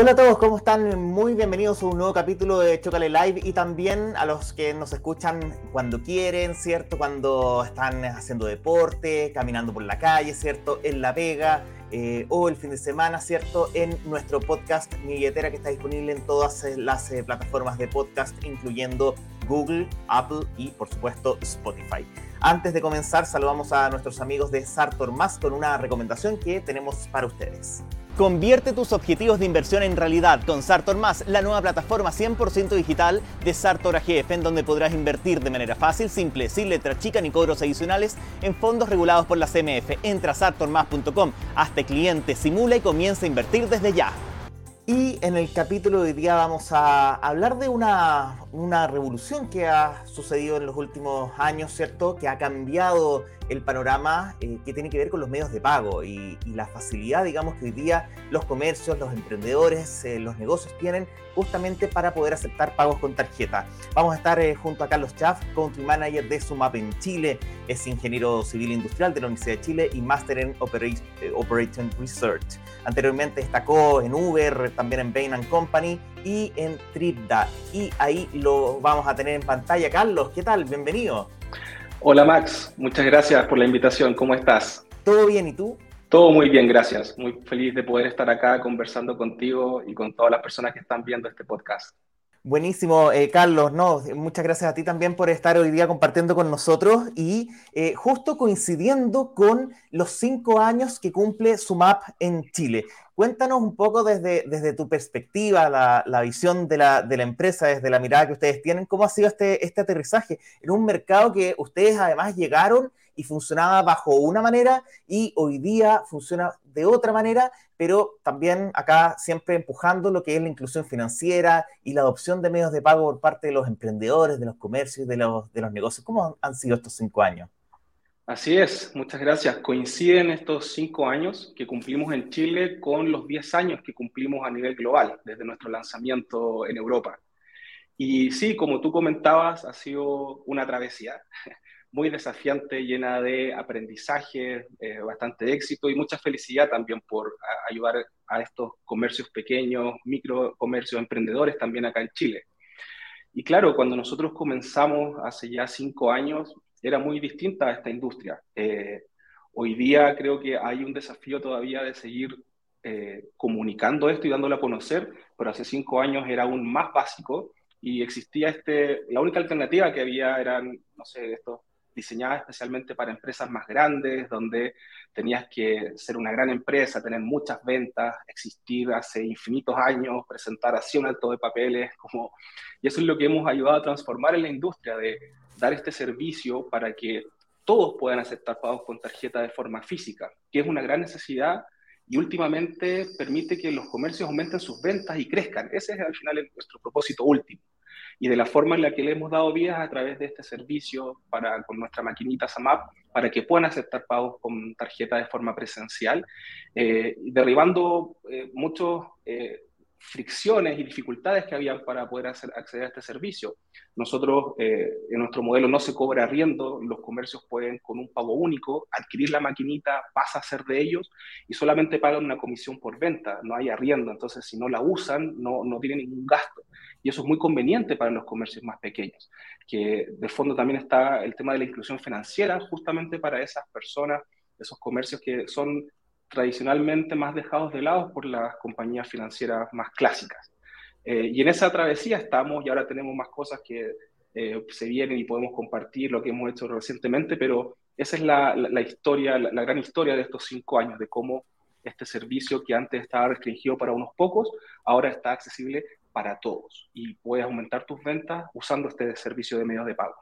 Hola a todos, ¿cómo están? Muy bienvenidos a un nuevo capítulo de Chocale Live y también a los que nos escuchan cuando quieren, ¿cierto? Cuando están haciendo deporte, caminando por la calle, ¿cierto? En la pega eh, o el fin de semana, ¿cierto? En nuestro podcast Mi Billetera que está disponible en todas las eh, plataformas de podcast, incluyendo Google, Apple y por supuesto Spotify. Antes de comenzar, saludamos a nuestros amigos de Sartor Más con una recomendación que tenemos para ustedes. Convierte tus objetivos de inversión en realidad con Sartor Más, la nueva plataforma 100% digital de Sartor AGF, en donde podrás invertir de manera fácil, simple, sin letra chica ni cobros adicionales en fondos regulados por la CMF. Entra a sartormas.com, hazte cliente, simula y comienza a invertir desde ya. Y en el capítulo de hoy día vamos a hablar de una, una revolución que ha sucedido en los últimos años, ¿cierto? Que ha cambiado el panorama eh, que tiene que ver con los medios de pago y, la facilidad, digamos, que hoy día los comercios, los emprendedores, eh, los negocios tienen justamente para poder aceptar pagos con tarjeta. Vamos a estar eh, junto a Carlos Chaff, Country Manager de Sumap en Chile, es ingeniero civil industrial de la Universidad de Chile y máster en Operation Research. Anteriormente destacó en Uber, también en Bain Company y en TripDa. Y ahí lo vamos a tener en pantalla. Carlos, ¿qué tal? Bienvenido. Hola Max, muchas gracias por la invitación. ¿Cómo estás? ¿Todo bien y tú? Todo muy bien, gracias. Muy feliz de poder estar acá conversando contigo y con todas las personas que están viendo este podcast. Buenísimo, eh, Carlos. No, muchas gracias a ti también por estar hoy día compartiendo con nosotros y eh, justo coincidiendo con los cinco años que cumple SUMAP en Chile. Cuéntanos un poco desde, desde tu perspectiva, la, la visión de la, de la, empresa, desde la mirada que ustedes tienen, cómo ha sido este, este aterrizaje en un mercado que ustedes además llegaron y funcionaba bajo una manera y hoy día funciona de otra manera, pero también acá siempre empujando lo que es la inclusión financiera y la adopción de medios de pago por parte de los emprendedores, de los comercios, de los, de los negocios. ¿Cómo han sido estos cinco años? Así es, muchas gracias. Coinciden estos cinco años que cumplimos en Chile con los diez años que cumplimos a nivel global desde nuestro lanzamiento en Europa. Y sí, como tú comentabas, ha sido una travesía muy desafiante, llena de aprendizaje, eh, bastante éxito y mucha felicidad también por ayudar a estos comercios pequeños, microcomercios, emprendedores también acá en Chile. Y claro, cuando nosotros comenzamos hace ya cinco años, era muy distinta a esta industria. Eh, hoy día creo que hay un desafío todavía de seguir eh, comunicando esto y dándolo a conocer, pero hace cinco años era aún más básico y existía este, la única alternativa que había eran, no sé, estos diseñadas especialmente para empresas más grandes, donde tenías que ser una gran empresa, tener muchas ventas, existir hace infinitos años, presentar así un alto de papeles, como... y eso es lo que hemos ayudado a transformar en la industria, de dar este servicio para que todos puedan aceptar pagos con tarjeta de forma física, que es una gran necesidad y últimamente permite que los comercios aumenten sus ventas y crezcan. Ese es al final nuestro propósito último. Y de la forma en la que le hemos dado vías a través de este servicio para, con nuestra maquinita SAMAP, para que puedan aceptar pagos con tarjeta de forma presencial, eh, derribando eh, muchos eh, fricciones y dificultades que habían para poder acceder a este servicio. Nosotros, eh, en nuestro modelo no se cobra arriendo, los comercios pueden con un pago único adquirir la maquinita, pasa a ser de ellos y solamente pagan una comisión por venta, no hay arriendo, entonces si no la usan no, no tienen ningún gasto. Y eso es muy conveniente para los comercios más pequeños, que de fondo también está el tema de la inclusión financiera, justamente para esas personas, esos comercios que son tradicionalmente más dejados de lado por las compañías financieras más clásicas. Eh, y en esa travesía estamos y ahora tenemos más cosas que eh, se vienen y podemos compartir lo que hemos hecho recientemente, pero esa es la, la, historia, la, gran historia de estos cinco años, de cómo este servicio que antes estaba restringido para unos pocos, ahora está accesible para todos y puedes aumentar tus ventas usando este servicio de medios de pago.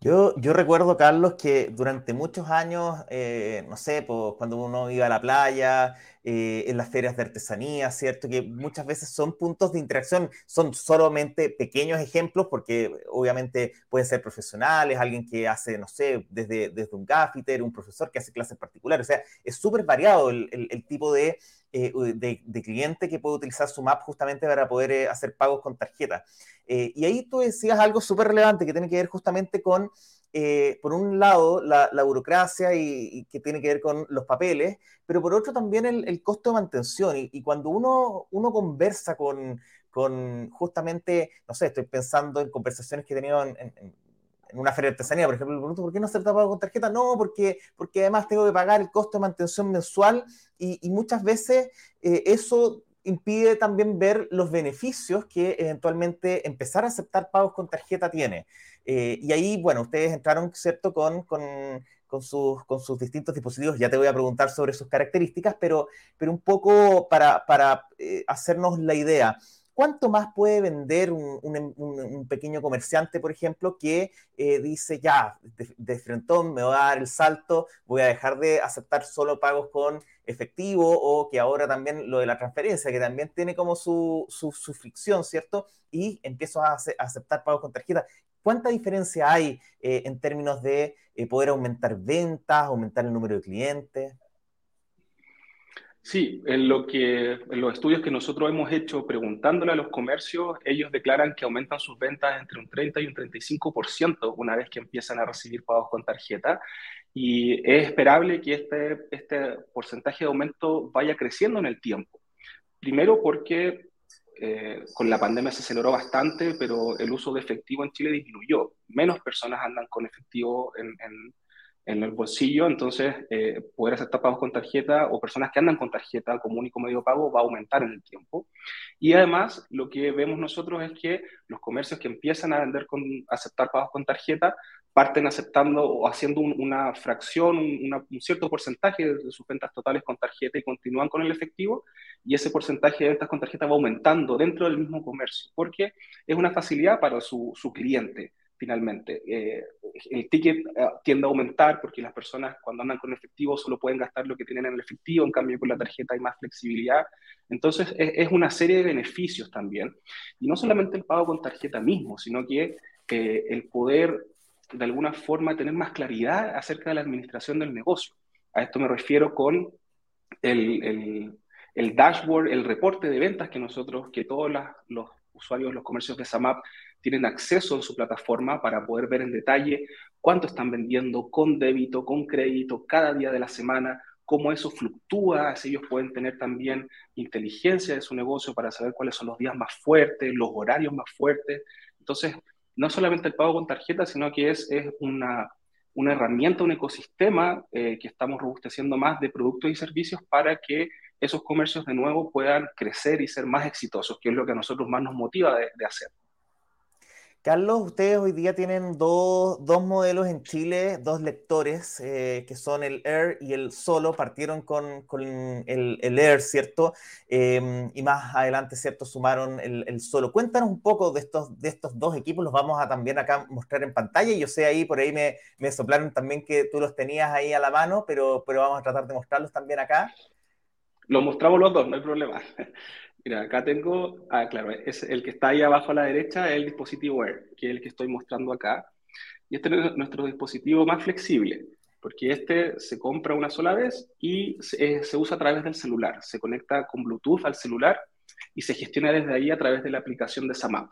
Yo, yo recuerdo, Carlos, que durante muchos años, eh, no sé, pues, cuando uno iba a la playa, eh, en las ferias de artesanía, ¿cierto? Que muchas veces son puntos de interacción, son solamente pequeños ejemplos, porque obviamente pueden ser profesionales, alguien que hace, no sé, desde, desde un gaffiter, un profesor que hace clases particulares, o sea, es súper variado el, el, tipo de eh, de, cliente que puede utilizar su map justamente para poder eh, hacer pagos con tarjeta. y ahí tú decías algo súper relevante que tiene que ver justamente con, por un lado, la, burocracia y, que tiene que ver con los papeles, pero por otro también el, costo de mantención. Y, cuando uno, uno conversa con, con justamente, no sé, estoy pensando en conversaciones que he tenido en, una feria de artesanía, por ejemplo, pregunto, ¿por qué no se pago con tarjeta? No, porque, porque además tengo que pagar el costo de mantención mensual y, muchas veces eh, eso impide también ver los beneficios que eventualmente empezar a aceptar pagos con tarjeta tiene. Eh, y ahí, bueno, ustedes entraron, ¿cierto?, con, con, con, sus, con sus distintos dispositivos. Ya te voy a preguntar sobre sus características, pero, pero un poco para, para eh, hacernos la idea. ¿Cuánto más puede vender un, pequeño comerciante, por ejemplo, que eh, dice, ya, de, de, me voy a dar el salto, voy a dejar de aceptar solo pagos con efectivo o que ahora también lo de la transferencia, que también tiene como su, fricción, ¿cierto? Y empiezo a, aceptar pagos con tarjeta. ¿Cuánta diferencia hay eh, en términos de eh, poder aumentar ventas, aumentar el número de clientes? Sí, en, lo que, en los estudios que nosotros hemos hecho preguntándole a los comercios, ellos declaran que aumentan sus ventas entre un 30 y un 35% una vez que empiezan a recibir pagos con tarjeta. Y es esperable que este, este porcentaje de aumento vaya creciendo en el tiempo. Primero porque eh, con la pandemia se aceleró bastante, pero el uso de efectivo en Chile disminuyó. Menos personas andan con efectivo en, en en el bolsillo, entonces eh, poder aceptar pagos con tarjeta o personas que andan con tarjeta como único medio de pago va a aumentar en el tiempo. Y además lo que vemos nosotros es que los comercios que empiezan a vender con aceptar pagos con tarjeta parten aceptando o haciendo una fracción, un, cierto porcentaje de, sus ventas totales con tarjeta y continúan con el efectivo y ese porcentaje de ventas con tarjeta va aumentando dentro del mismo comercio porque es una facilidad para su, su cliente finalmente. Eh, el ticket eh, tiende a aumentar porque las personas cuando andan con efectivo solo pueden gastar lo que tienen en el efectivo, en cambio con la tarjeta hay más flexibilidad. Entonces es, una serie de beneficios también. Y no solamente el pago con tarjeta mismo, sino que eh, el poder de alguna forma tener más claridad acerca de la administración del negocio. A esto me refiero con el, el, el dashboard, el reporte de ventas que nosotros, que todos los usuarios, los comercios de SAMAP tienen acceso en su plataforma para poder ver en detalle cuánto están vendiendo con débito, con crédito, cada día de la semana, cómo eso fluctúa, si ellos pueden tener también inteligencia de su negocio para saber cuáles son los días más fuertes, los horarios más fuertes. Entonces, no solamente el pago con tarjeta, sino que es, es una, una herramienta, un ecosistema eh, que estamos robusteciendo más de productos y servicios para que esos comercios de nuevo puedan crecer y ser más exitosos, que es lo que a nosotros más nos motiva de hacer. Carlos, ustedes hoy día tienen dos, modelos en Chile, dos lectores, eh, que son el Air y el Solo, partieron con, el, Air, ¿cierto? Em, y más adelante, ¿cierto? Sumaron el, Solo. Cuéntanos un poco de estos, de estos dos equipos, los vamos a también acá mostrar en pantalla. Yo sé ahí, por ahí me, me soplaron también que tú los tenías ahí a la mano, pero, pero vamos a tratar de mostrarlos también acá. Los mostramos los dos, no hay problema. Mira, acá tengo, ah, claro, es el que está ahí abajo a la derecha es el dispositivo Air, que es el que estoy mostrando acá. Y este es nuestro dispositivo más flexible, porque este se compra una sola vez y se, eh, usa a través del celular. Se conecta con Bluetooth al celular y se gestiona desde ahí a través de la aplicación de SAMAP.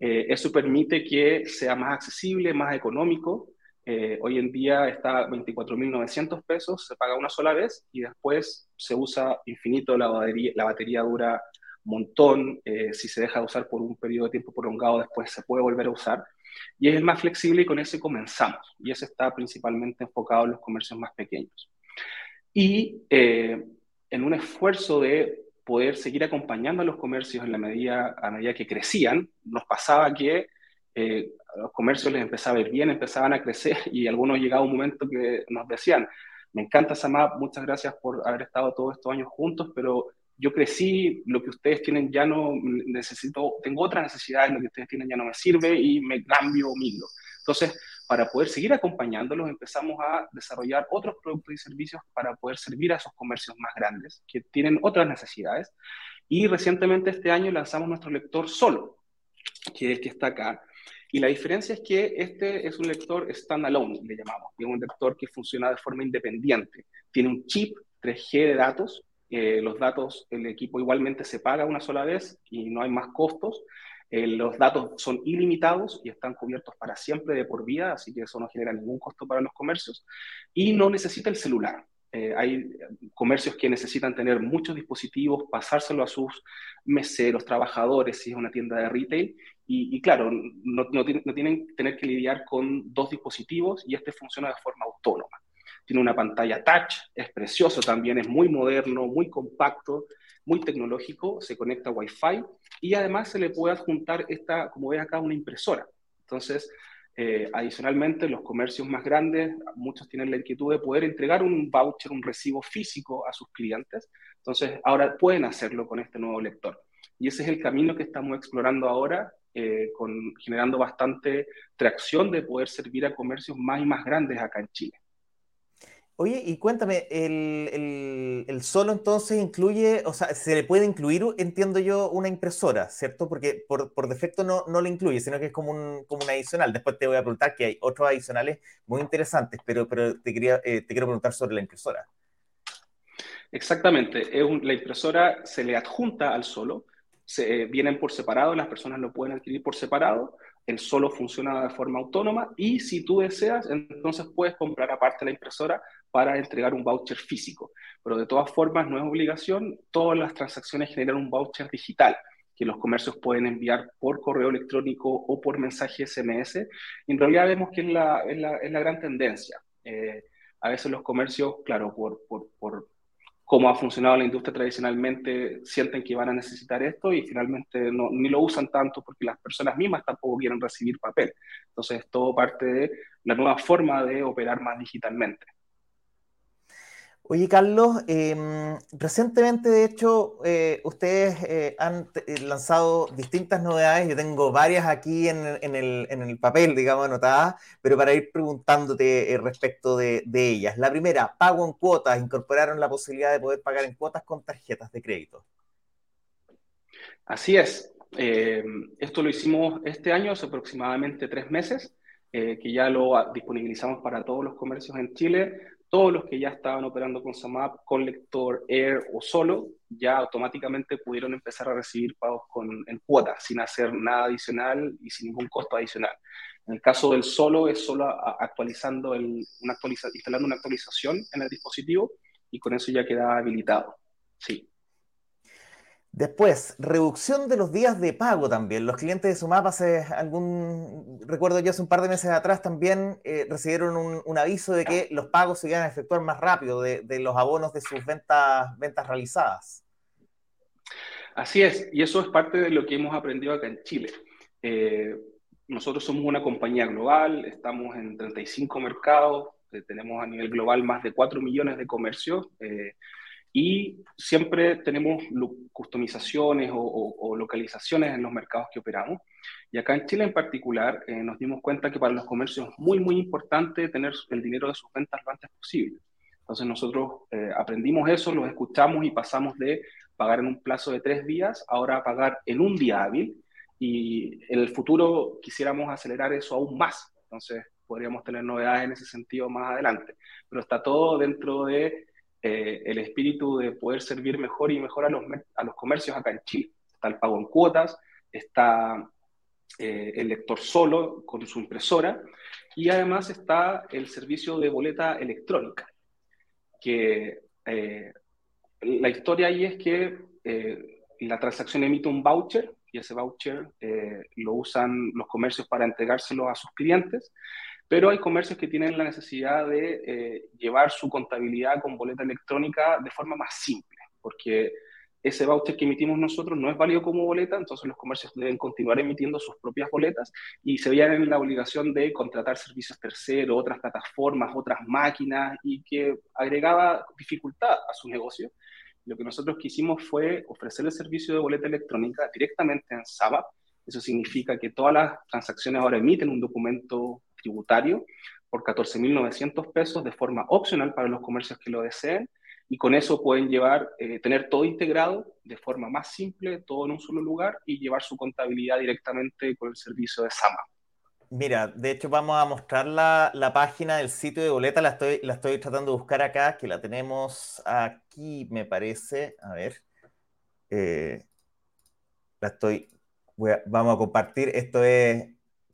Eh, eso permite que sea más accesible, más económico. Eh, hoy en día está 24.900 pesos, se paga una sola vez y después se usa infinito, la batería, la batería dura montón, eh, si se deja de usar por un periodo de tiempo prolongado, después se puede volver a usar. Y es el más flexible y con ese comenzamos. Y ese está principalmente enfocado en los comercios más pequeños. Y eh, en un esfuerzo de poder seguir acompañando a los comercios en la medida, a medida que crecían, nos pasaba que eh, los comercios les empezaba a ir bien, empezaban a crecer y algunos llegaba un momento que nos decían, me encanta Samap, muchas gracias por haber estado todos estos años juntos, pero yo crecí, lo que ustedes tienen ya no necesito, tengo otras necesidades, lo que ustedes tienen ya no me sirve y me cambio, migro. Entonces, para poder seguir acompañándolos, empezamos a desarrollar otros productos y servicios para poder servir a esos comercios más grandes que tienen otras necesidades. Y recientemente este año lanzamos nuestro lector solo, que es el que está acá. Y la diferencia es que este es un lector standalone, le llamamos, es un lector que funciona de forma independiente. Tiene un chip 3G de datos eh, los datos, el equipo igualmente se paga una sola vez y no hay más costos. Eh, los datos son ilimitados y están cubiertos para siempre de por vida, así que eso no genera ningún costo para los comercios. Y no necesita el celular. Eh, hay comercios que necesitan tener muchos dispositivos, pasárselo a sus meseros, trabajadores, si es una tienda de retail. Y, claro, no, no, tienen que tener que lidiar con dos dispositivos y este funciona de forma autónoma tiene una pantalla touch, es precioso también, es muy moderno, muy compacto, muy tecnológico, se conecta a Wi-Fi y además se le puede adjuntar esta, como ves acá, una impresora. Entonces, eh, adicionalmente, los comercios más grandes, muchos tienen la inquietud de poder entregar un voucher, un recibo físico a sus clientes. Entonces, ahora pueden hacerlo con este nuevo lector. Y ese es el camino que estamos explorando ahora, eh, con, generando bastante tracción de poder servir a comercios más y más grandes acá en Chile. Oye, y cuéntame, el, solo entonces incluye, o sea, se le puede incluir, entiendo yo, una impresora, ¿cierto? Porque por, defecto no, no lo incluye, sino que es como un, como un adicional. Después te voy a preguntar que hay otros adicionales muy interesantes, pero, pero te, quería, eh, te quiero preguntar sobre la impresora. Exactamente, es la impresora se le adjunta al solo, se, vienen por separado, las personas lo pueden adquirir por separado, el solo funciona de forma autónoma y si tú deseas, entonces puedes comprar aparte la impresora para entregar un voucher físico. Pero de todas formas, no es obligación, todas las transacciones generan un voucher digital que los comercios pueden enviar por correo electrónico o por mensaje SMS. Y en realidad vemos que es la, es la, es la gran tendencia. Eh, a veces los comercios, claro, por, por, por cómo ha funcionado la industria tradicionalmente, sienten que van a necesitar esto y finalmente no, ni lo usan tanto porque las personas mismas tampoco quieren recibir papel. Entonces, es todo parte de la nueva forma de operar más digitalmente. Oye, Carlos, em, recientemente, de hecho, eh, ustedes eh, han eh, lanzado distintas novedades. Yo tengo varias aquí en, el, papel, digamos, anotadas, pero para ir preguntándote respecto de, ellas. La primera, pago en cuotas. Incorporaron la posibilidad de poder pagar en cuotas con tarjetas de crédito. Así es. esto lo hicimos este año, hace aproximadamente tres meses, que ya lo disponibilizamos para todos los comercios en Chile todos los que ya estaban operando con SAMAP, con lector Air o solo, ya automáticamente pudieron empezar a recibir pagos con, en cuotas, sin hacer nada adicional y sin ningún costo adicional. En el caso del solo, es solo actualizando el, una actualiza, instalando una actualización en el dispositivo y con eso ya queda habilitado. Sí. Después, reducción de los días de pago también. Los clientes de Sumap hace algún, recuerdo yo hace un par de meses atrás también eh, recibieron un, aviso de que los pagos se iban a efectuar más rápido de, los abonos de sus ventas, ventas realizadas. Así es, y eso es parte de lo que hemos aprendido acá en Chile. Eh, nosotros somos una compañía global, estamos en 35 mercados, eh, tenemos a nivel global más de 4 millones de comercios y siempre tenemos customizaciones o, localizaciones en los mercados que operamos. Y acá en Chile en particular eh, nos dimos cuenta que para los comercios es muy, muy importante tener el dinero de sus ventas lo antes posible. Entonces nosotros eh, aprendimos eso, los escuchamos y pasamos de pagar en un plazo de tres días, ahora a pagar en un día hábil. Y en el futuro quisiéramos acelerar eso aún más. Entonces podríamos tener novedades en ese sentido más adelante. Pero está todo dentro de eh, el espíritu de poder servir mejor y mejor a los, a los comercios acá en Chile. Está el pago en cuotas, está eh, el lector solo con su impresora y además está el servicio de boleta electrónica, que eh, la historia ahí es que la transacción emite un voucher y ese voucher lo usan los comercios para entregárselo a sus clientes pero hay comercios que tienen la necesidad de eh, llevar su contabilidad con boleta electrónica de forma más simple, porque ese voucher que emitimos nosotros no es válido como boleta, entonces los comercios deben continuar emitiendo sus propias boletas y se veían en la obligación de contratar servicios terceros, otras plataformas, otras máquinas y que agregaba dificultad a su negocio. Lo que nosotros quisimos fue ofrecer el servicio de boleta electrónica directamente en SABAP. Eso significa que todas las transacciones ahora emiten un documento tributario por 14.900 pesos de forma opcional para los comercios que lo deseen y con eso pueden llevar, eh, tener todo integrado de forma más simple, todo en un solo lugar y llevar su contabilidad directamente con el servicio de SAMA. Mira, de hecho vamos a mostrar la, la, página del sitio de boleta, la estoy, la estoy tratando de buscar acá, que la tenemos aquí, me parece. A ver. Eh, la estoy, vamos a compartir, esto es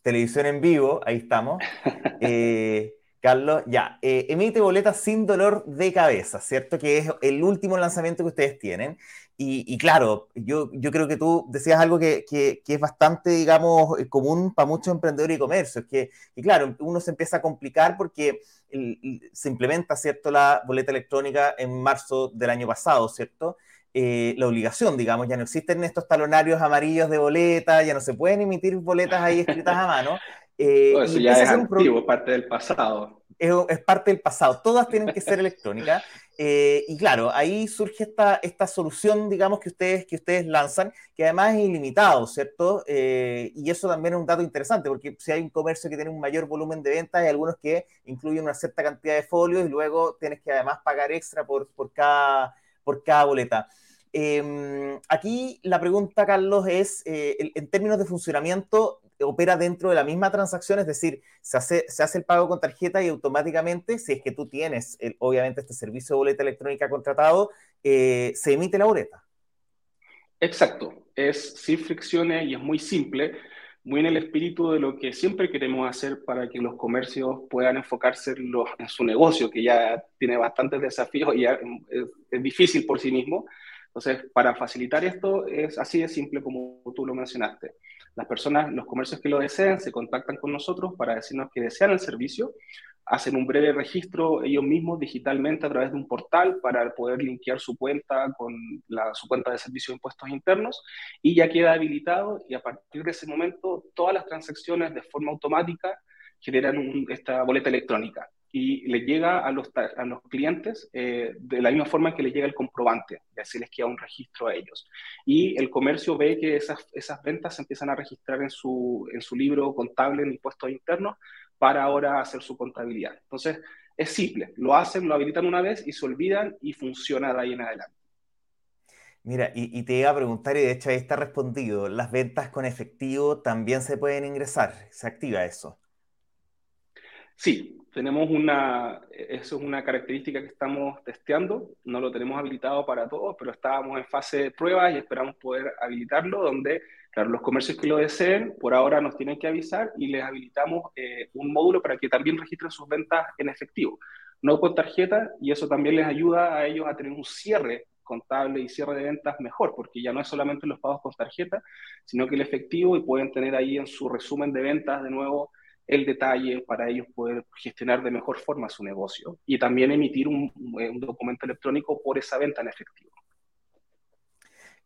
televisión en vivo, ahí estamos. Eh, Carlos, ya, eh, emite boletas sin dolor de cabeza, ¿cierto? Que es el último lanzamiento que ustedes tienen. Y, claro, yo, yo creo que tú decías algo que, que, es bastante, digamos, común para muchos emprendedores y comercios, que, que claro, uno se empieza a complicar porque se implementa, ¿cierto?, la boleta electrónica en marzo del año pasado, ¿cierto? Eh, la obligación, digamos, ya no existen estos talonarios amarillos de boleta, ya no se pueden emitir boletas ahí escritas a mano. Eh, eso ya es antiguo, parte del pasado. Es, parte del pasado, todas tienen que ser electrónicas. Eh, y claro, ahí surge esta, esta solución, digamos, que ustedes, que ustedes lanzan, que además es ilimitado, ¿cierto? y eso también es un dato interesante, porque si hay un comercio que tiene un mayor volumen de ventas, hay algunos que incluyen una cierta cantidad de folios y luego tienes que además pagar extra por, por, cada, por cada boleta. Em, aquí la pregunta, Carlos, es, eh, en términos de funcionamiento, opera dentro de la misma transacción, es decir, se hace, se hace el pago con tarjeta y automáticamente, si es que tú tienes, obviamente, este servicio de boleta electrónica contratado, eh, se emite la boleta. Exacto, es sin fricciones y es muy simple, muy en el espíritu de lo que siempre queremos hacer para que los comercios puedan enfocarse en, en su negocio, que ya tiene bastantes desafíos y ya es, es difícil por sí mismo entonces, para facilitar esto es así de simple como tú lo mencionaste. Las personas, los comercios que lo deseen, se contactan con nosotros para decirnos que desean el servicio, hacen un breve registro ellos mismos digitalmente a través de un portal para poder linkear su cuenta con la, su cuenta de servicio de impuestos internos y ya queda habilitado y a partir de ese momento todas las transacciones de forma automática generan esta boleta electrónica y le llega a los, a los clientes eh, de la misma forma que le llega el comprobante, y así les queda un registro a ellos. Y el comercio ve que esas, esas ventas se empiezan a registrar en su, en su libro contable en impuestos internos para ahora hacer su contabilidad. Entonces, es simple, lo hacen, lo habilitan una vez y se olvidan y funciona de ahí en adelante. Mira, y, y, te iba a preguntar, y de hecho ahí está respondido, ¿las ventas con efectivo también se pueden ingresar? ¿Se activa eso? Sí, tenemos una, eso es una característica que estamos testeando, no lo tenemos habilitado para todos, pero estábamos en fase de pruebas y esperamos poder habilitarlo, donde, claro, los comercios que lo deseen, por ahora nos tienen que avisar y les habilitamos eh, un módulo para que también registren sus ventas en efectivo, no con tarjeta, y eso también les ayuda a ellos a tener un cierre contable y cierre de ventas mejor, porque ya no es solamente los pagos con tarjeta, sino que el efectivo y pueden tener ahí en su resumen de ventas de nuevo el detalle para ellos poder gestionar de mejor forma su negocio y también emitir un, documento electrónico por esa venta en efectivo.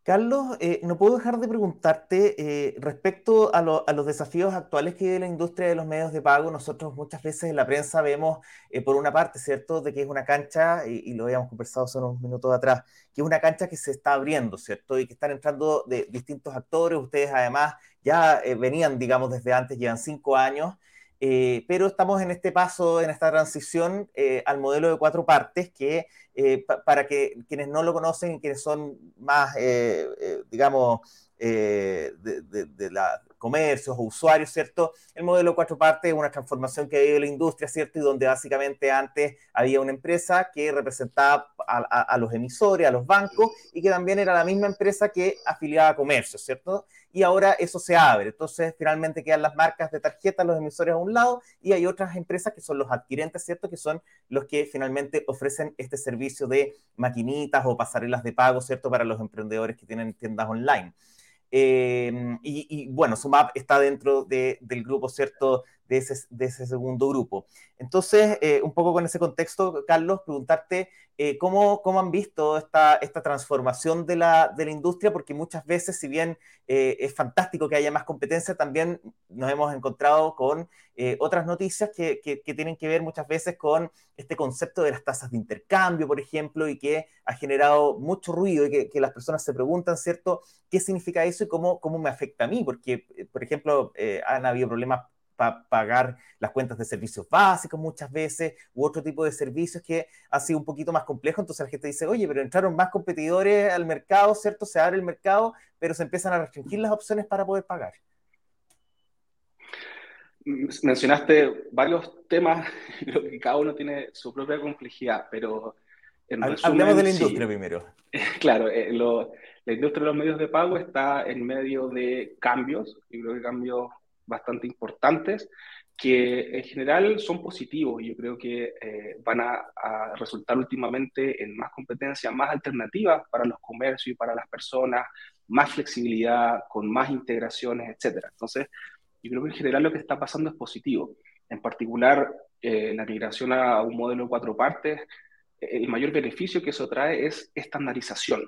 Carlos, eh, no puedo dejar de preguntarte eh, respecto a, los desafíos actuales que vive la industria de los medios de pago. Nosotros muchas veces en la prensa vemos, eh, por una parte, ¿cierto?, de que es una cancha, y, lo habíamos conversado hace unos minutos atrás, que es una cancha que se está abriendo, ¿cierto?, y que están entrando de distintos actores. Ustedes además ya venían, digamos, desde antes, llevan cinco años. Eh, pero estamos en este paso, en esta transición eh, al modelo de cuatro partes que, eh, para que quienes no lo conocen quienes son más, digamos, de, de, la comercios o usuarios, ¿cierto? El modelo de cuatro partes es una transformación que ha habido la industria, ¿cierto? Y donde básicamente antes había una empresa que representaba a, los emisores, a los bancos, y que también era la misma empresa que afiliaba a comercios, ¿cierto? y ahora eso se abre. Entonces, finalmente quedan las marcas de tarjeta, los emisores a un lado, y hay otras empresas que son los adquirentes, ¿cierto? Que son los que finalmente ofrecen este servicio de maquinitas o pasarelas de pago, ¿cierto? Para los emprendedores que tienen tiendas online. Eh, y, bueno, Sumap está dentro del grupo, ¿cierto? De ese, de ese segundo grupo. Entonces, eh, un poco con ese contexto, Carlos, preguntarte eh, ¿cómo, ¿cómo, han visto esta, esta transformación de la, de la, industria, porque muchas veces, si bien eh, es fantástico que haya más competencia, también nos hemos encontrado con eh, otras noticias que, que, tienen que ver muchas veces con este concepto de las tasas de intercambio, por ejemplo, y que ha generado mucho ruido y que, que las personas se preguntan, ¿cierto?, ¿qué significa eso y cómo, cómo me afecta a mí? Porque, por ejemplo, han habido problemas para pagar las cuentas de servicios básicos muchas veces, u otro tipo de servicios que ha sido un poquito más complejo. Entonces la gente dice, oye, pero entraron más competidores al mercado, ¿cierto? Se abre el mercado, pero se empiezan a restringir las opciones para poder pagar. mencionaste varios temas, creo que cada uno tiene su propia complejidad, pero en Hablemos de la industria primero. Claro, eh, la industria de los medios de pago está en medio de cambios, y creo que cambios bastante importantes, que en general son positivos. Yo creo que eh, van a, a, resultar últimamente en más competencia, más alternativas para los comercios y para las personas, más flexibilidad, con más integraciones, etc. Entonces, yo creo que en general lo que está pasando es positivo. En particular, eh, la migración a un modelo de cuatro partes, el mayor beneficio que eso trae es estandarización.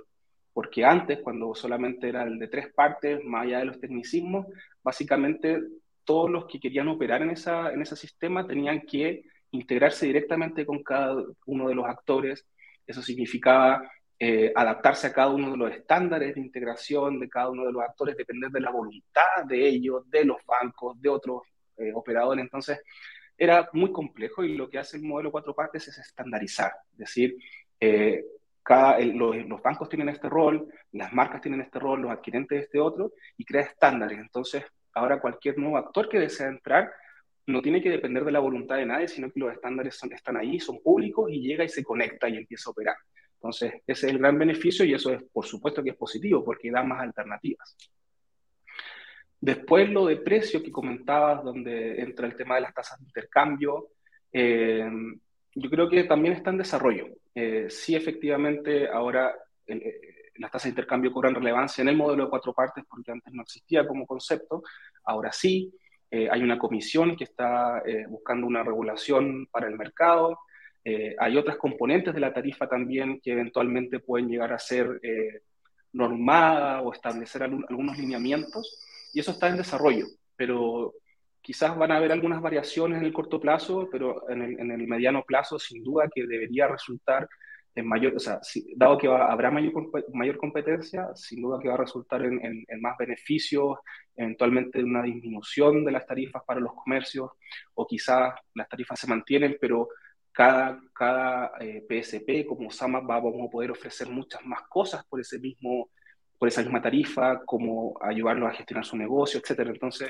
Porque antes, cuando solamente era el de tres partes, más allá de los tecnicismos, básicamente todos los que querían operar en, esa, en ese sistema tenían que integrarse directamente con cada uno de los actores. Eso significaba eh, adaptarse a cada uno de los estándares de integración de cada uno de los actores, depender de la voluntad de ellos, de los bancos, de otros eh, operadores. Entonces, era muy complejo y lo que hace el modelo cuatro partes es estandarizar, es decir, eh, los, bancos tienen este rol, las marcas tienen este rol, los adquirentes este otro, y crea estándares. Entonces, ahora cualquier nuevo actor que desea entrar no tiene que depender de la voluntad de nadie, sino que los estándares están ahí, son públicos y llega y se conecta y empieza a operar. Entonces, ese es el gran beneficio y eso es, por supuesto, que es positivo porque da más alternativas. Después, lo de precio que comentabas, donde entra el tema de las tasas de intercambio, eh, yo creo que también está en desarrollo. Eh, sí, efectivamente, ahora eh, las tasas de intercambio cobran relevancia en el modelo de cuatro partes porque antes no existía como concepto, ahora sí. hay una comisión que está buscando una regulación para el mercado. Eh, hay otras componentes de la tarifa también que eventualmente pueden llegar a ser eh, normadas o establecer algunos lineamientos, y eso está en desarrollo, pero quizás van a haber algunas variaciones en el corto plazo, pero en el, mediano plazo sin duda que debería resultar en mayor, o sea, dado que habrá mayor, mayor competencia, sin duda que va a resultar en, en, más beneficios, eventualmente una disminución de las tarifas para los comercios, o quizás las tarifas se mantienen, pero cada, cada PSP eh, como SAMA vamos a poder ofrecer muchas más cosas por, ese mismo, por esa misma tarifa, como ayudarlos a gestionar su negocio, etc. Entonces,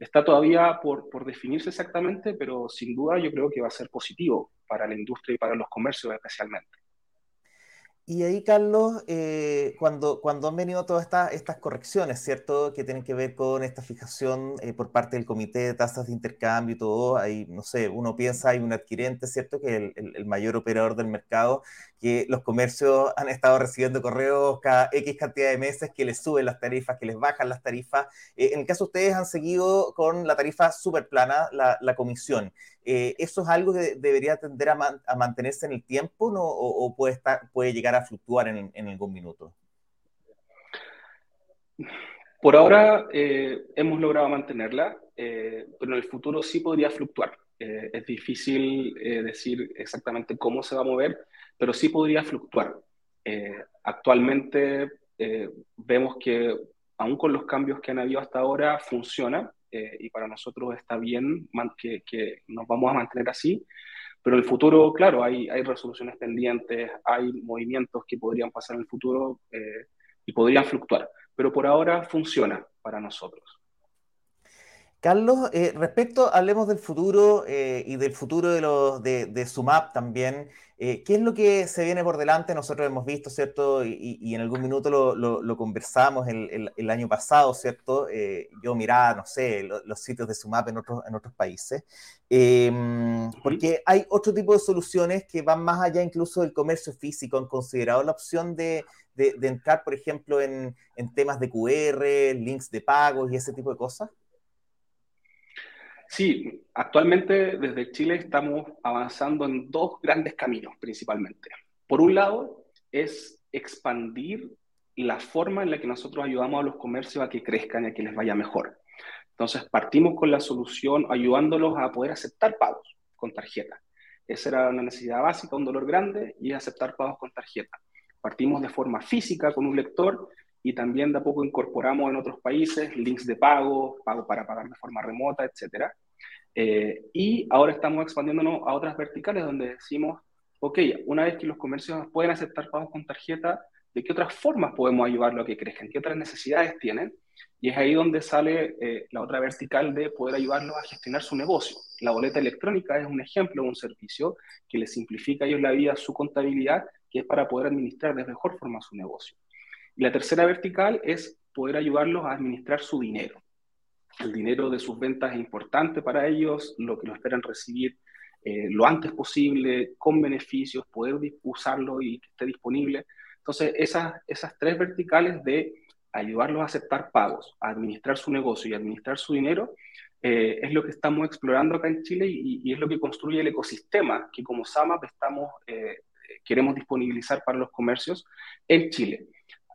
está todavía por, por definirse exactamente, pero sin duda yo creo que va a ser positivo para la industria y para los comercios especialmente. Y ahí, Carlos, eh, cuando, cuando han venido todas estas, estas correcciones, ¿cierto? Que tienen que ver con esta fijación eh, por parte del comité de tasas de intercambio y todo, ahí, no sé, uno piensa, hay un adquirente, ¿cierto? Que es el, mayor operador del mercado, que los comercios han estado recibiendo correos cada X cantidad de meses que les suben las tarifas, que les bajan las tarifas. Eh, en el caso de ustedes han seguido con la tarifa súper plana, la, la comisión. Eh, ¿eso es algo que debería tender a, mantenerse en el tiempo ¿no? o, puede, estar, puede llegar a fluctuar en, algún minuto? Por ahora eh, hemos logrado mantenerla, eh, pero en el futuro sí podría fluctuar. es difícil decir exactamente cómo se va a mover, pero sí podría fluctuar. actualmente vemos que aún con los cambios que han habido hasta ahora funciona, eh, y para nosotros está bien que, que, nos vamos a mantener así. Pero en el futuro, claro, hay, hay resoluciones pendientes, hay movimientos que podrían pasar en el futuro eh, y podrían fluctuar. Pero por ahora funciona para nosotros. Carlos, eh, respecto, hablemos del futuro eh, y del futuro de, los, de, de SUMAP también. Eh, ¿Qué es lo que se viene por delante? Nosotros hemos visto, ¿cierto? Y, en algún minuto lo, lo, conversamos el, el, año pasado, ¿cierto? yo miraba, no sé, los sitios de SUMAP en otros, en otros países, em, porque hay otro tipo de soluciones que van más allá incluso del comercio físico. ¿Han considerado la opción de, de, de entrar, por ejemplo, en, en temas de QR, links de pagos y ese tipo de cosas? Sí, actualmente desde Chile estamos avanzando en dos grandes caminos principalmente. Por un lado, es expandir la forma en la que nosotros ayudamos a los comercios a que crezcan y a que les vaya mejor. Entonces, partimos con la solución ayudándolos a poder aceptar pagos con tarjeta. Esa era una necesidad básica, un dolor grande, y es aceptar pagos con tarjeta. Partimos de forma física con un lector y también de a poco incorporamos en otros países links de pago, pago para pagar de forma remota, etc. Eh, y ahora estamos expandiéndonos a otras verticales donde decimos, ok, una vez que los comercios pueden aceptar pagos con tarjeta, de qué otras formas podemos ayudarlo a que crezcan, qué otras necesidades tienen. Y es ahí donde sale eh, la otra vertical de poder ayudarlos a gestionar su negocio. La boleta electrónica es un ejemplo de un servicio que les simplifica a ellos la vida, su contabilidad, que es para poder administrar de mejor forma su negocio. Y la tercera vertical es poder ayudarlos a administrar su dinero. El dinero de sus ventas es importante para ellos, lo que lo esperan recibir eh, lo antes posible, con beneficios, poder usarlo y que esté disponible. Entonces, esas, esas tres verticales de ayudarlos a aceptar pagos, a administrar su negocio y administrar su dinero, eh, es lo que estamos explorando acá en Chile y, es lo que construye el ecosistema que como SAMAP estamos, eh, queremos disponibilizar para los comercios en Chile.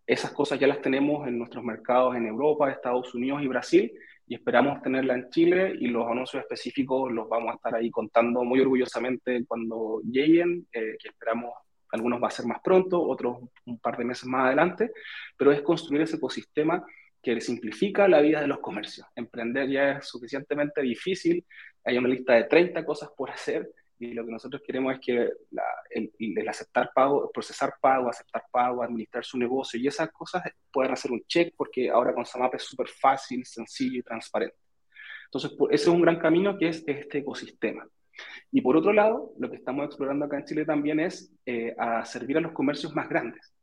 Esas cosas ya las tenemos en nuestros mercados en Europa, Estados Unidos y Brasil y esperamos tenerla en Chile y los anuncios específicos los vamos a estar ahí contando muy orgullosamente cuando lleguen, eh, que esperamos algunos va a ser más pronto, otros un par de meses más adelante, pero es construir ese ecosistema que simplifica la vida de los comercios. Emprender ya es suficientemente difícil, hay una lista de 30 cosas por hacer y lo que nosotros queremos es que el, aceptar pago, procesar pago, aceptar pago, administrar su negocio y esas cosas puedan hacer un check porque ahora con Samap es súper fácil, sencillo y transparente. Entonces, ese es un gran camino que es este ecosistema. Y por otro lado, lo que estamos explorando acá en Chile también es eh, a servir a los comercios más grandes.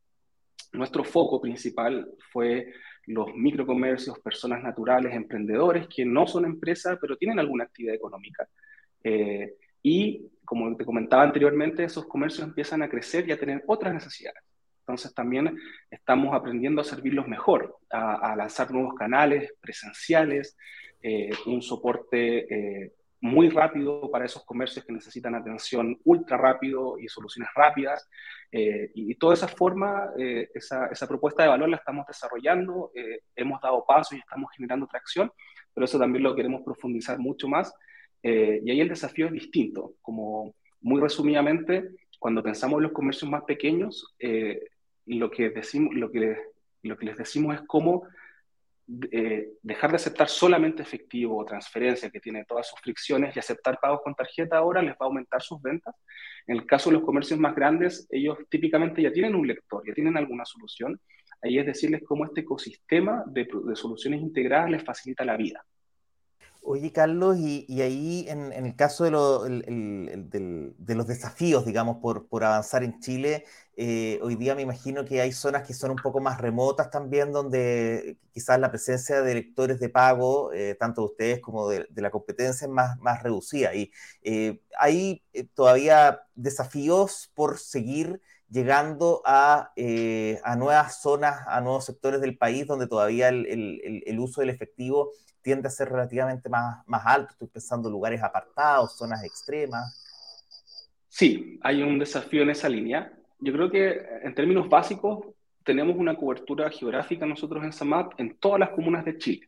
Nuestro foco principal fue los microcomercios, personas naturales, emprendedores que no son empresas, pero tienen alguna actividad económica. Eh, y como te comentaba anteriormente, esos comercios empiezan a crecer y a tener otras necesidades. Entonces también estamos aprendiendo a servirlos mejor, a, lanzar nuevos canales presenciales, eh, un soporte eh, muy rápido para esos comercios que necesitan atención ultra rápido y soluciones rápidas. Eh, y, toda esa forma, esa, esa, propuesta de valor la estamos desarrollando, hemos dado paso y estamos generando tracción, pero eso también lo queremos profundizar mucho más eh, y ahí el desafío es distinto. Como muy resumidamente, cuando pensamos en los comercios más pequeños, eh, lo, que decimos, lo, que, lo que les decimos es cómo eh, dejar de aceptar solamente efectivo o transferencia, que tiene todas sus fricciones, y aceptar pagos con tarjeta ahora les va a aumentar sus ventas. En el caso de los comercios más grandes, ellos típicamente ya tienen un lector, ya tienen alguna solución. Ahí es decirles cómo este ecosistema de, de soluciones integradas les facilita la vida. Oye, Carlos, y, ahí en, el caso de, los desafíos, digamos, por, avanzar en Chile, eh, hoy día me imagino que hay zonas que son un poco más remotas también, donde quizás la presencia de lectores de pago, eh, tanto de ustedes como de, la competencia, es más, más reducida. Y eh, hay todavía desafíos por seguir llegando a, a, nuevas zonas, a nuevos sectores del país donde todavía el uso del efectivo tiende a ser relativamente más, más alto. Estoy pensando en lugares apartados, zonas extremas. Sí, hay un desafío en esa línea. Yo creo que en términos básicos tenemos una cobertura geográfica nosotros en SAMAP en todas las comunas de Chile.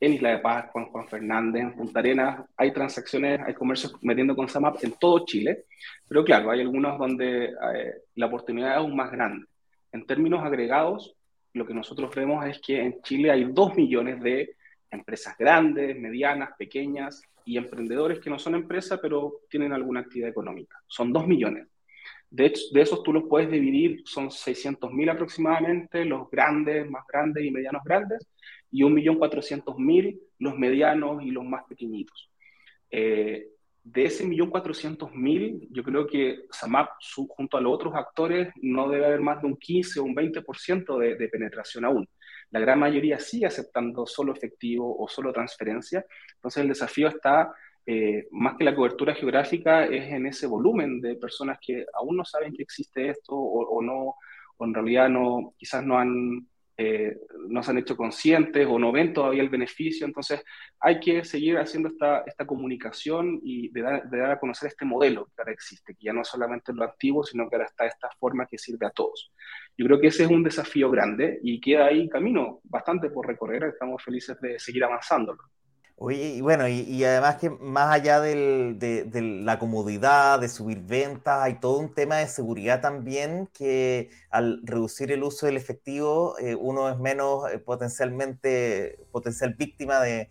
En Isla de Paz, Juan Fernández, en Punta Arenas, hay transacciones, hay comercios metiendo con SAMAP en todo Chile, pero claro, hay algunos donde eh, la oportunidad es aún más grande. En términos agregados, lo que nosotros vemos es que en Chile hay dos millones de empresas grandes, medianas, pequeñas y emprendedores que no son empresas, pero tienen alguna actividad económica. Son dos millones. De, hecho, de esos tú los puedes dividir, son 600.000 aproximadamente, los grandes, más grandes y medianos grandes, y 1.400.000 los medianos y los más pequeñitos. Eh, de ese 1.400.000, yo creo que SAMAP, junto a los otros actores, no debe haber más de un 15 o un 20% de, de penetración aún. La gran mayoría sigue aceptando solo efectivo o solo transferencia. Entonces el desafío está, eh, más que la cobertura geográfica, es en ese volumen de personas que aún no saben que existe esto o, no, o en realidad no, quizás no han eh, no se han hecho conscientes o no ven todavía el beneficio. Entonces, hay que seguir haciendo esta, esta comunicación y de dar, a conocer este modelo que ahora existe, que ya no es solamente lo antiguo, sino que ahora está esta forma que sirve a todos. Yo creo que ese es un desafío grande y queda ahí camino bastante por recorrer. Estamos felices de seguir avanzándolo. Oye, y bueno, y, además que más allá de, la comodidad, de subir ventas, hay todo un tema de seguridad también que al reducir el uso del efectivo, eh, uno es menos eh, potencialmente, potencial víctima de,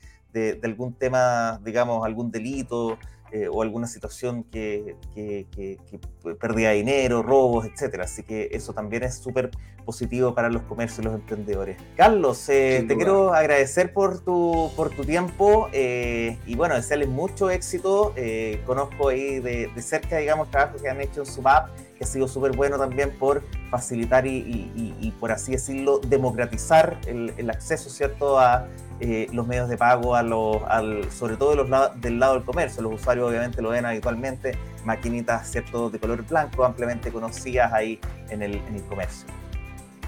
algún tema, digamos, algún delito, eh, o alguna situación que, que, pérdida de dinero, robos, etcétera. Así que eso también es súper positivo para los comercios y los emprendedores. Carlos, eh, te quiero agradecer por tu, por tu tiempo eh, y bueno, desearles mucho éxito. conozco ahí de, cerca, digamos, trabajo que han hecho en Sumap, que ha sido súper bueno también por facilitar y, por así decirlo, democratizar el, el acceso, ¿cierto?, a eh, los medios de pago, a los, al, sobre todo los del lado del comercio. Los usuarios obviamente lo ven habitualmente, maquinitas ¿cierto? de color blanco, ampliamente conocidas ahí en el, en el comercio.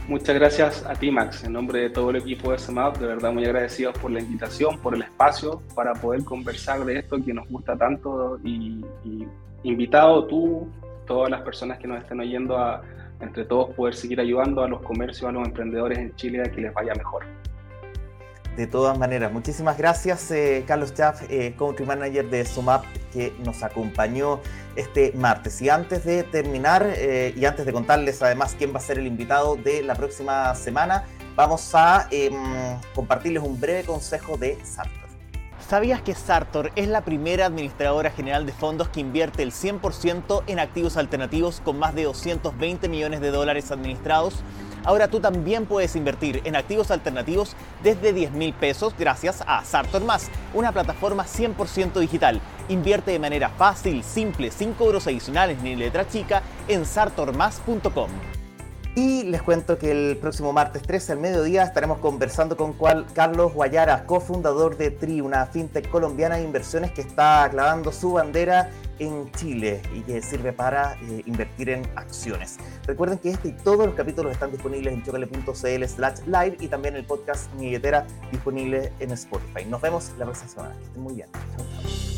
Muchas gracias a ti, Max. En nombre de todo el equipo de SMAP, de verdad muy agradecidos por la invitación, por el espacio para poder conversar de esto que nos gusta tanto y, y invitado tú, todas las personas que nos estén oyendo a entre todos poder seguir ayudando a los comercios, a los emprendedores en Chile a que les vaya mejor. De todas maneras, muchísimas gracias eh, Carlos Chaff, eh, Country Manager de Sumap, que nos acompañó este martes. Y antes de terminar eh, y antes de contarles además quién va a ser el invitado de la próxima semana, vamos a em, compartirles un breve consejo de Sartor. ¿Sabías que Sartor es la primera administradora general de fondos que invierte el 100% en activos alternativos con más de 220 millones de dólares administrados? Ahora tú también puedes invertir en activos alternativos desde 10 mil pesos gracias a Sartor Más, una plataforma 100% digital. Invierte de manera fácil, simple, sin cobros adicionales ni letra chica en sartormas.com. Y les cuento que el próximo martes 13 al mediodía estaremos conversando con Carlos Guayara, cofundador de TRI, una fintech colombiana de inversiones que está clavando su bandera en Chile y que sirve para eh, invertir en acciones. Recuerden que este y todos los capítulos están disponibles en chocale.cl slash live y también el podcast Mi disponible en Spotify. Nos vemos la próxima semana. Que estén muy bien.